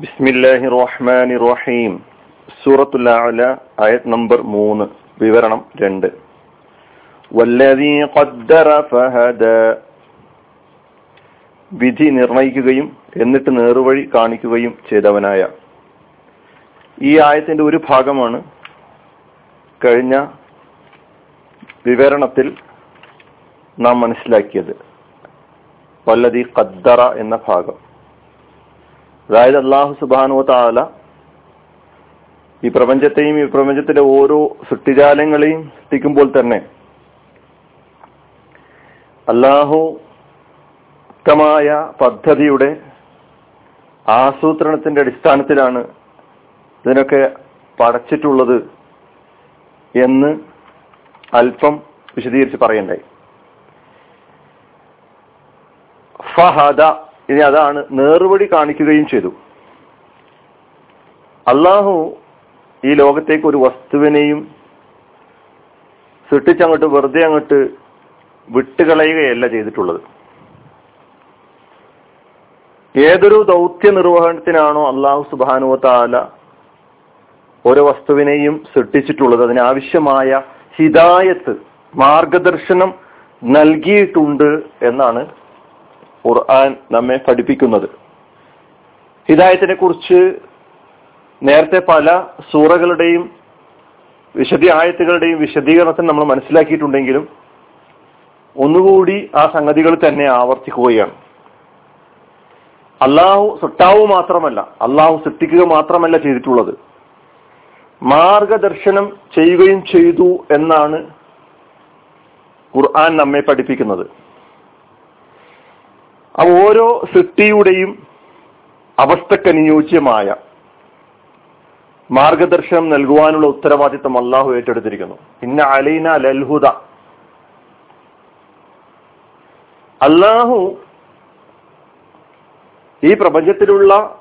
ബിസ്മില്ലാഹി റഹ്മാനി റഹീം സൂറത്തുൽ അഅല ആയത് നമ്പർ മൂന്ന് വിവരണം രണ്ട്. വല്ലദീ ഖദ്ദറ ഫഹദ. വിധി നിർണയിക്കുകയും എന്നിട്ട് നേർവഴി കാണിക്കുകയും ചെയ്തവനായ. ഈ ആയത്തിന്റെ ഒരു ഭാഗമാണ് കഴിഞ്ഞ വിവരണത്തിൽ നാം മനസ്സിലാക്കിയത്. വല്ലതി ഖദ്ദറ എന്ന ഭാഗം. അതായത് അള്ളാഹു സുബാനു താല ഈ പ്രപഞ്ചത്തെയും ഈ പ്രപഞ്ചത്തിലെ ഓരോ സൃഷ്ടിജാലങ്ങളെയും സൃഷ്ടിക്കുമ്പോൾ തന്നെ അള്ളാഹു മായ പദ്ധതിയുടെ ആസൂത്രണത്തിന്റെ അടിസ്ഥാനത്തിലാണ് ഇതിനൊക്കെ പടച്ചിട്ടുള്ളത് എന്ന് അല്പം വിശദീകരിച്ച് പറയണ്ടായി. ഫഹദ ഇനി അതാണ് നേർവഴി കാണിക്കുകയും ചെയ്തു. അള്ളാഹു ഈ ലോകത്തേക്ക് ഒരു വസ്തുവിനെയും സൃഷ്ടിച്ചങ്ങോട്ട് വെറുതെ അങ്ങോട്ട് വിട്ടുകളയുകയല്ല ചെയ്തിട്ടുള്ളത്. ഏതൊരു ദൗത്യ നിർവഹണത്തിനാണോ അള്ളാഹു സുബാനുവ താല ഓരോ വസ്തുവിനെയും സൃഷ്ടിച്ചിട്ടുള്ളത്. അതിനാവശ്യമായ ഹിദായത്ത് മാർഗദർശനം നൽകിയിട്ടുണ്ട് എന്നാണ് ഖുർആൻ നമ്മെ പഠിപ്പിക്കുന്നത്. ഹിദായത്തിനെ കുറിച്ച് നേരത്തെ പല സൂറകളുടെയും വിശദീ ആയത്തുകളുടെയും വിശദീകരണത്തിൽ നമ്മൾ മനസ്സിലാക്കിയിട്ടുണ്ടെങ്കിലും ഒന്നുകൂടി ആ സംഗതികൾ തന്നെ ആവർത്തിക്കുകയാണ്. അള്ളാഹു സൃഷ്ടാവ് മാത്രമല്ല അള്ളാഹു സൃഷ്ടിക്കുക മാത്രമല്ല ചെയ്തിട്ടുള്ളത്. മാർഗദർശനം ചെയ്യുകയും ചെയ്തു എന്നാണ് ഖുർആൻ നമ്മെ പഠിപ്പിക്കുന്നത്. ഓരോ സൃഷ്ടിയുടെയും അവസ്ഥക്കനുയോജ്യമായ മാർഗദർശനം നൽകുവാനുള്ള ഉത്തരവാദിത്തം അള്ളാഹു ഏറ്റെടുത്തിരിക്കുന്നു. ഇന്ന അലൈന ലൽഹുദ. അല്ലാഹു ഈ പ്രപഞ്ചത്തിലുള്ള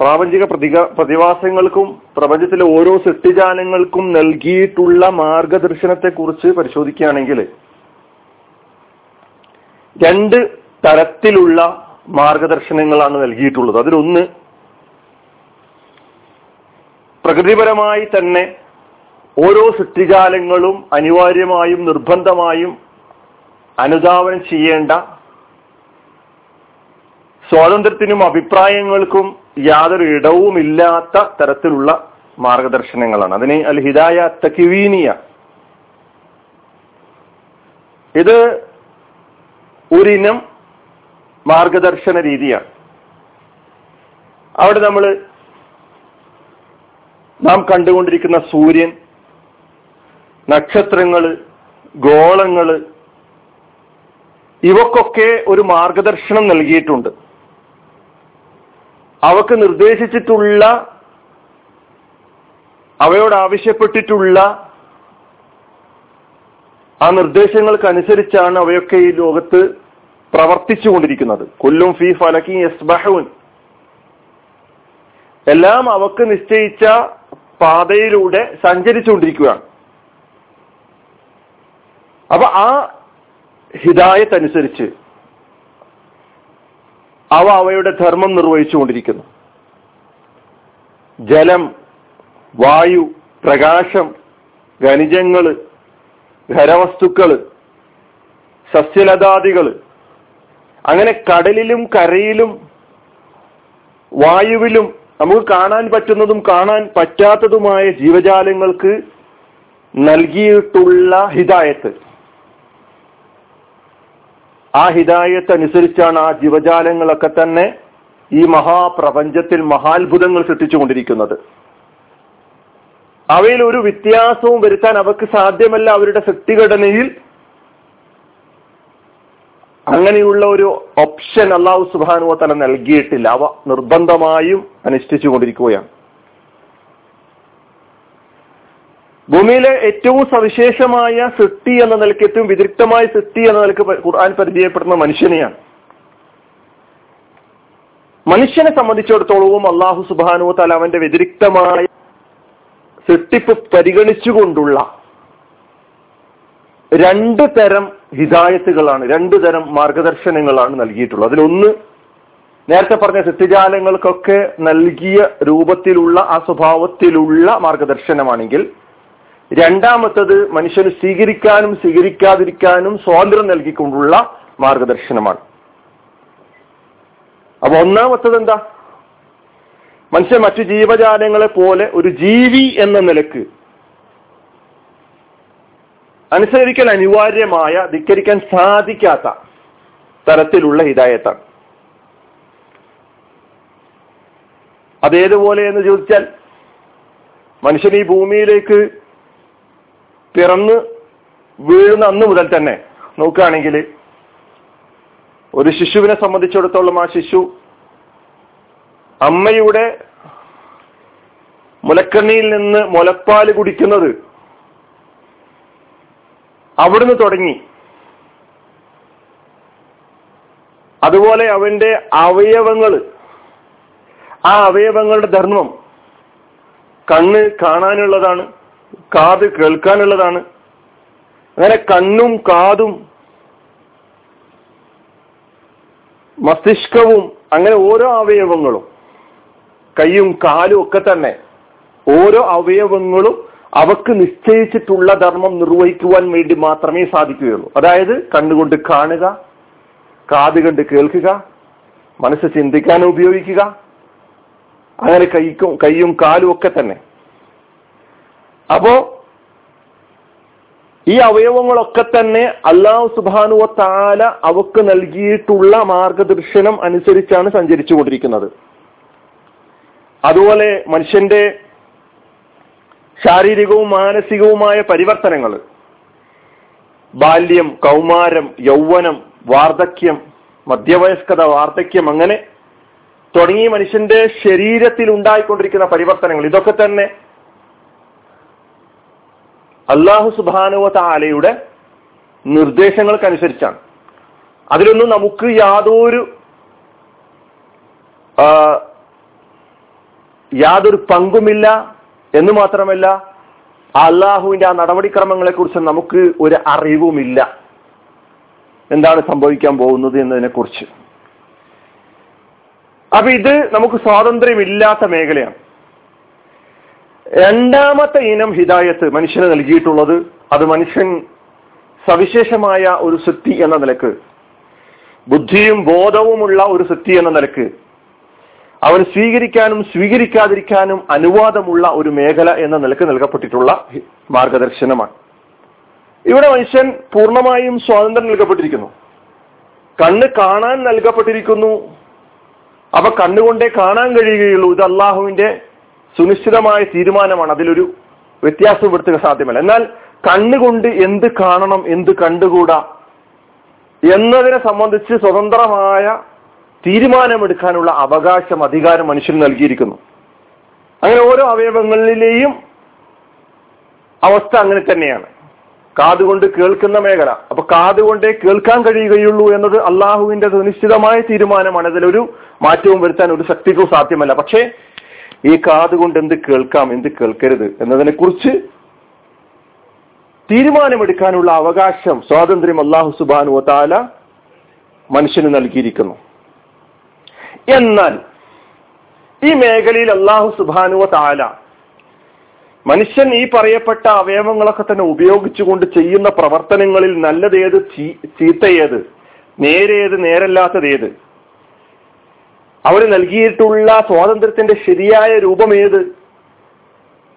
പ്രാപഞ്ചിക പ്രതിക പ്രതിഭാസങ്ങൾക്കും പ്രപഞ്ചത്തിലെ ഓരോ സൃഷ്ടിജാലങ്ങൾക്കും നൽകിയിട്ടുള്ള മാർഗദർശനത്തെ കുറിച്ച് പരിശോധിക്കുകയാണെങ്കിൽ രണ്ട് തരത്തിലുള്ള മാർഗദർശനങ്ങളാണ് നൽകിയിട്ടുള്ളത്. അതിലൊന്ന് പ്രകൃതിപരമായി തന്നെ ഓരോ സൃഷ്ടിജാലങ്ങളും അനിവാര്യമായും നിർബന്ധമായും അനുധാവനം ചെയ്യേണ്ട സ്വാതന്ത്ര്യത്തിനും അഭിപ്രായങ്ങൾക്കും യാതൊരു ഇടവുമില്ലാത്ത തരത്തിലുള്ള മാർഗദർശനങ്ങളാണ്. അതിനെ അൽ ഹിദായ തക്കിവീനിയ ഇത് ഒരിനം മാർഗദർശന രീതിയാണ്. അവിടെ നമ്മൾ നാം കണ്ടുകൊണ്ടിരിക്കുന്ന സൂര്യൻ നക്ഷത്രങ്ങൾ ഗോളങ്ങൾ ഇവക്കൊക്കെ ഒരു മാർഗദർശനം നൽകിയിട്ടുണ്ട്. അവക്ക് നിർദ്ദേശിച്ചിട്ടുള്ള അവയോട് ആവശ്യപ്പെട്ടിട്ടുള്ള ആ നിർദ്ദേശങ്ങൾക്കനുസരിച്ചാണ് അവയൊക്കെ ഈ ലോകത്ത് പ്രവർത്തിച്ചുകൊണ്ടിരിക്കുന്നത്. കൊല്ലും ഫി ഫലക്കി യസ്ബഹൂൻ. എല്ലാം അവക്ക് നിശ്ചയിച്ച പാതയിലൂടെ സഞ്ചരിച്ചുകൊണ്ടിരിക്കുകയാണ്. അപ്പൊ ആ ഹിദായത്ത് അനുസരിച്ച് അവ അവയുടെ ധർമ്മം നിർവഹിച്ചുകൊണ്ടിരിക്കുന്നു. ജലം വായു പ്രകാശം ഖനിജങ്ങൾ ഖരവസ്തുക്കൾ സസ്യലതാദികൾ അങ്ങനെ കടലിലും കരയിലും വായുവിലും നമുക്ക് കാണാൻ പറ്റുന്നതും കാണാൻ പറ്റാത്തതുമായ ജീവജാലങ്ങൾക്ക് നൽകിയിട്ടുള്ള ഹിതായത്ത് ആ ഹിതായത്ത് അനുസരിച്ചാണ് ആ ജീവജാലങ്ങളൊക്കെ തന്നെ ഈ മഹാപ്രപഞ്ചത്തിൽ മഹാത്ഭുതങ്ങൾ സൃഷ്ടിച്ചുകൊണ്ടിരിക്കുന്നത്. അവയിൽ ഒരു വ്യത്യാസവും വരുത്താൻ അവർക്ക് സാധ്യമല്ല അവരുടെ സൃഷ്ടിഘടനയിൽ അങ്ങനെയുള്ള ഒരു ഓപ്ഷൻ അള്ളാഹു സുബാനുവ തല നൽകിയിട്ടില്ല. അവ നിർബന്ധമായും അനുഷ്ഠിച്ചു കൊണ്ടിരിക്കുകയാണ് ഭൂമിയിലെ ഏറ്റവും സവിശേഷമായ സൃഷ്ടി എന്ന നിലയ്ക്ക് ഏറ്റവും വിദഗ്ധമായ സൃഷ്ടി എന്ന നിലയ്ക്ക് ഖുർആൻ പരിചയപ്പെടുന്ന മനുഷ്യനെയാണ്. മനുഷ്യനെ സംബന്ധിച്ചിടത്തോളവും അള്ളാഹു സുബാനു തല അവന്റെ വ്യതിരിക്തമായ സൃഷ്ടിപ്പ് പരിഗണിച്ചുകൊണ്ടുള്ള രണ്ട് തരം ഹിദായത്തുകളാണ് രണ്ടു തരം മാർഗദർശനങ്ങളാണ് നൽകിയിട്ടുള്ളത്. അതിലൊന്ന് നേരത്തെ പറഞ്ഞ സത്യജാലങ്ങൾക്കൊക്കെ നൽകിയ രൂപത്തിലുള്ള ആ സ്വഭാവത്തിലുള്ള മാർഗദർശനമാണെങ്കിൽ രണ്ടാമത്തത് മനുഷ്യന് സ്വീകരിക്കാനും സ്വീകരിക്കാതിരിക്കാനും സ്വാതന്ത്ര്യം നൽകിക്കൊണ്ടുള്ള മാർഗദർശനമാണ്. അപ്പൊ ഒന്നാമത്തത് എന്താ? മനുഷ്യൻ മറ്റു ജീവജാലങ്ങളെ പോലെ ഒരു ജീവി എന്ന നിലയ്ക്ക് അനുസരിക്കൽ അനിവാര്യമായ ധിക്കരിക്കാൻ സാധിക്കാത്ത തരത്തിലുള്ള ഹിതായത്താണ് അതേതുപോലെ എന്ന് ചോദിച്ചാൽ മനുഷ്യൻ ഈ ഭൂമിയിലേക്ക് പിറന്ന് വീഴുന്ന അന്ന് മുതൽ തന്നെ നോക്കുകയാണെങ്കിൽ ഒരു ശിശുവിനെ സംബന്ധിച്ചിടത്തോളം ആ ശിശു അമ്മയുടെ മുലക്കണ്ണിയിൽ നിന്ന് മുലപ്പാൽ കുടിക്കുന്നത് അവിടുന്ന് തുടങ്ങി. അതുപോലെ അവന്റെ അവയവങ്ങൾ ആ അവയവങ്ങളുടെ ധർമ്മം കണ്ണ് കാണാനുള്ളതാണ് കാത് കേൾക്കാനുള്ളതാണ്. അങ്ങനെ കണ്ണും കാതും മസ്തിഷ്കവും അങ്ങനെ ഓരോ അവയവങ്ങളും കൈയും കാലും ഒക്കെ തന്നെ ഓരോ അവയവങ്ങളും അവക്ക് നിശ്ചയിച്ചിട്ടുള്ള ധർമ്മം നിർവഹിക്കുവാൻ വേണ്ടി മാത്രമേ സാധിക്കുകയുള്ളൂ. അതായത് കണ്ണുകൊണ്ട് കാണുക കാത് കണ്ട് കേൾക്കുക മനസ്സ് ചിന്തിക്കാൻ ഉപയോഗിക്കുക അങ്ങനെ കൈക്കും കൈയും കാലും ഒക്കെ തന്നെ. അപ്പോ ഈ അവയവങ്ങളൊക്കെ തന്നെ അള്ളാഹു സുബാനുവ താല അവക്ക് നൽകിയിട്ടുള്ള മാർഗദർശനം അനുസരിച്ചാണ് സഞ്ചരിച്ചു കൊണ്ടിരിക്കുന്നത് അതുപോലെ മനുഷ്യന്റെ ശാരീരികവും മാനസികവുമായ പരിവർത്തനങ്ങൾ. ബാല്യം കൗമാരം യൗവനം വാർദ്ധക്യം മധ്യവയസ്കത വാർദ്ധക്യം അങ്ങനെ തുടങ്ങി മനുഷ്യന്റെ ശരീരത്തിൽ ഉണ്ടായിക്കൊണ്ടിരിക്കുന്ന പരിവർത്തനങ്ങൾ. ഇതൊക്കെ തന്നെ അള്ളാഹു സുബാനുവ താലയുടെ നിർദ്ദേശങ്ങൾക്കനുസരിച്ചാണ്. അതിലൊന്നും നമുക്ക് യാതൊരു യാതൊരു പങ്കുമില്ല. എന്ന് മാത്രമല്ല അള്ളാഹുവിന്റെ ആ നടപടിക്രമങ്ങളെ കുറിച്ച് നമുക്ക് ഒരു അറിവുമില്ല. എന്താണ് സംഭവിക്കാൻ പോകുന്നത് എന്നതിനെ കുറിച്ച് അപ്പൊ ഇത് നമുക്ക് സ്വാതന്ത്ര്യമില്ലാത്ത മേഖലയാണ്. രണ്ടാമത്തെ ഇനം ഹിദായത്ത് മനുഷ്യന് നൽകിയിട്ടുള്ളത് അത് മനുഷ്യൻ സവിശേഷമായ ഒരു സിദ്ധി എന്ന നിലയ്ക്ക് ബുദ്ധിയും ബോധവുമുള്ള ഒരു സിദ്ധി എന്ന നിലയ്ക്ക് അവൻ സ്വീകരിക്കാനും സ്വീകരിക്കാതിരിക്കാനും അനുവാദമുള്ള ഒരു മേഖല എന്ന നിലയ്ക്ക് നൽകപ്പെട്ടിട്ടുള്ള മാർഗദർശനമാണ്. ഇവിടെ മനുഷ്യൻ പൂർണമായും സ്വാതന്ത്ര്യം നൽകപ്പെട്ടിരിക്കുന്നു. കണ്ണ് കാണാൻ നൽകപ്പെട്ടിരിക്കുന്നു. അവ കണ്ണുകൊണ്ടേ കാണാൻ കഴിയുകയുള്ളൂ. ഇത് അള്ളാഹുവിന്റെ സുനിശ്ചിതമായ തീരുമാനമാണ്. അതിലൊരു വ്യത്യാസം വരുത്തുക സാധ്യമല്ല. എന്നാൽ കണ്ണുകൊണ്ട് എന്ത് കാണണം എന്ത് കണ്ടുകൂടാ എന്നതിനെ സംബന്ധിച്ച് സ്വതന്ത്രമായ തീരുമാനമെടുക്കാനുള്ള അവകാശം അധികാരം മനുഷ്യന് നൽകിയിരിക്കുന്നു. അങ്ങനെ ഓരോ അവയവങ്ങളിലെയും അവസ്ഥ അങ്ങനെ തന്നെയാണ്. കാതുകൊണ്ട് കേൾക്കുന്ന മേഖല. അപ്പൊ കാതുകൊണ്ടേ കേൾക്കാൻ കഴിയുകയുള്ളൂ എന്നത് അള്ളാഹുവിന്റെ സുനിശ്ചിതമായ തീരുമാനമാണ്. അതിലൊരു മാറ്റവും വരുത്താൻ ഒരു ശക്തിക്കും സാധ്യമല്ല. പക്ഷേ ഈ കാതുകൊണ്ട് എന്ത് കേൾക്കാം എന്ത് കേൾക്കരുത് എന്നതിനെ കുറിച്ച് തീരുമാനമെടുക്കാനുള്ള അവകാശം സ്വാതന്ത്ര്യം അള്ളാഹു സുബാനു താല മനുഷ്യന് നൽകിയിരിക്കുന്നു. എന്നാൽ ഈ മേഖലയിൽ അള്ളാഹു സുബാനുവ താല മനുഷ്യൻ ഈ പറയപ്പെട്ട അവയവങ്ങളൊക്കെ തന്നെ ഉപയോഗിച്ചുകൊണ്ട് ചെയ്യുന്ന പ്രവർത്തനങ്ങളിൽ നല്ലതേത് ചീത്തയേത് നേരേത് നേരല്ലാത്തതേത്? അവന് നൽകിയിട്ടുള്ള സ്വാതന്ത്ര്യത്തിന്റെ ശരിയായ രൂപം ഏത്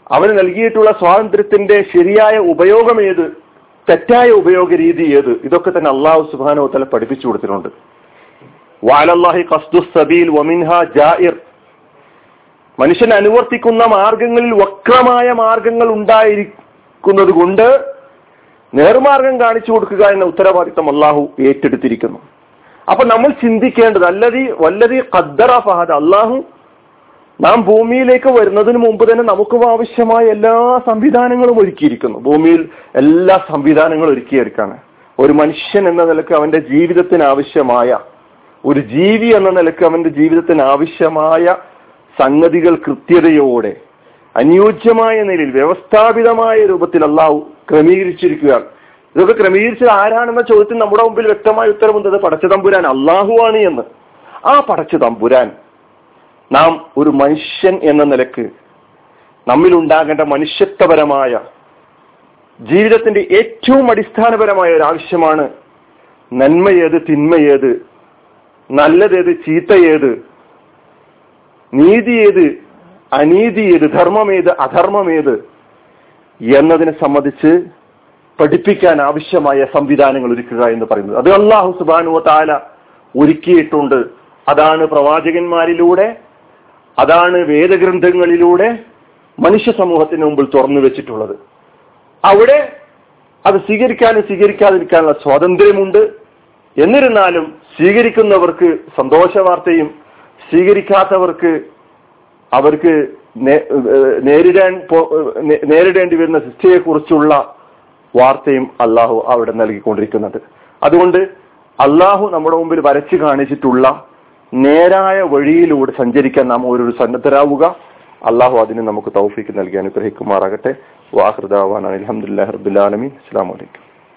അവന് നൽകിയിട്ടുള്ള സ്വാതന്ത്ര്യത്തിന്റെ ശരിയായ ഉപയോഗം ഏത് തെറ്റായ ഉപയോഗ രീതി ഏത് ഇതൊക്കെ തന്നെ അള്ളാഹു സുബാനോ തല പഠിപ്പിച്ചു കൊടുത്തിട്ടുണ്ട്. സബീൽ മനുഷ്യൻ അനുവർത്തിക്കുന്ന മാർഗങ്ങളിൽ വക്രമായ മാർഗങ്ങൾ ഉണ്ടായിരിക്കുന്നത് കൊണ്ട് നേർമാർഗം കാണിച്ചു കൊടുക്കുക എന്ന ഉത്തരവാദിത്തം അള്ളാഹു ഏറ്റെടുത്തിരിക്കുന്നു. അപ്പൊ നമ്മൾ ചിന്തിക്കേണ്ടത് അല്ലതി വല്ലതി ഖദ്ദറ ഫഹദ് അള്ളാഹു നാം ഭൂമിയിലേക്ക് വരുന്നതിന് മുമ്പ് തന്നെ നമുക്ക് ആവശ്യമായ എല്ലാ സംവിധാനങ്ങളും ഒരുക്കിയിരിക്കുന്നു. ഭൂമിയിൽ എല്ലാ സംവിധാനങ്ങളും ഒരുക്കിയെടുക്കാണ്. ഒരു മനുഷ്യൻ എന്ന നിലയ്ക്ക് അവന്റെ ജീവിതത്തിന് ആവശ്യമായ ഒരു ജീവി എന്ന നിലയ്ക്ക് അവന്റെ ജീവിതത്തിന് ആവശ്യമായ സംഗതികൾ കൃത്യതയോടെ അനുയോജ്യമായ നിലയിൽ വ്യവസ്ഥാപിതമായ രൂപത്തിൽ അള്ളാഹു ക്രമീകരിച്ചിരിക്കുകയാണ്. ഇതൊക്കെ ക്രമീകരിച്ചത് ആരാണെന്ന ചോദ്യത്തിന് നമ്മുടെ മുമ്പിൽ വ്യക്തമായ ഉത്തരവുണ്ട് പടച്ചതമ്പുരാൻ അള്ളാഹുവാണ് എന്ന്. ആ പടച്ചു തമ്പുരാൻ നാം ഒരു മനുഷ്യൻ എന്ന നിലയ്ക്ക് നമ്മിലുണ്ടാകേണ്ട മനുഷ്യത്വപരമായ ജീവിതത്തിന്റെ ഏറ്റവും അടിസ്ഥാനപരമായ ഒരു ആവശ്യമാണ് നന്മയേത് തിന്മയേത് നല്ലതേത് ചീത്തയേത് നീതിയേത് അനീതിയേത് ധർമ്മമേത് അധർമ്മമേത് എന്നതിനെ സംബന്ധിച്ച് പഠിപ്പിക്കാൻ ആവശ്യമായ സംവിധാനങ്ങൾ ഒരുക്കുക എന്ന് പറയുന്നത്. അത് അള്ളാഹു സുബാനുവ താല ഒരുക്കിയിട്ടുണ്ട്. അതാണ് പ്രവാചകന്മാരിലൂടെ അതാണ് വേദഗ്രന്ഥങ്ങളിലൂടെ മനുഷ്യ സമൂഹത്തിന് മുമ്പിൽ തുറന്നു വെച്ചിട്ടുള്ളത്. അവിടെ അത് സ്വീകരിക്കാനും സ്വീകരിക്കാതിരിക്കാനുള്ള സ്വാതന്ത്ര്യമുണ്ട്. എന്നിരുന്നാലും സ്വീകരിക്കുന്നവർക്ക് സന്തോഷ വാർത്തയും സ്വീകരിക്കാത്തവർക്ക് അവർക്ക് നേരിടാൻ നേരിടേണ്ടി വരുന്ന ശിക്ഷയെക്കുറിച്ചുള്ള വാർത്തയും അള്ളാഹു അവിടെ നൽകിക്കൊണ്ടിരിക്കുന്നത്. അതുകൊണ്ട് അള്ളാഹു നമ്മുടെ മുമ്പിൽ വരച്ചു കാണിച്ചിട്ടുള്ള നേരായ വഴിയിലൂടെ സഞ്ചരിക്കാൻ നാം ഓരോരു സന്നദ്ധരാവുക. അള്ളാഹു അതിന് നമുക്ക് തൗഫീക്ക് നൽകി അനുഗ്രഹിക്കുമാറാകട്ടെ. വാഹൃദാവാൻ അലഹമുല്ലാ റബുലാലമി അസ്സാം വലൈക്കും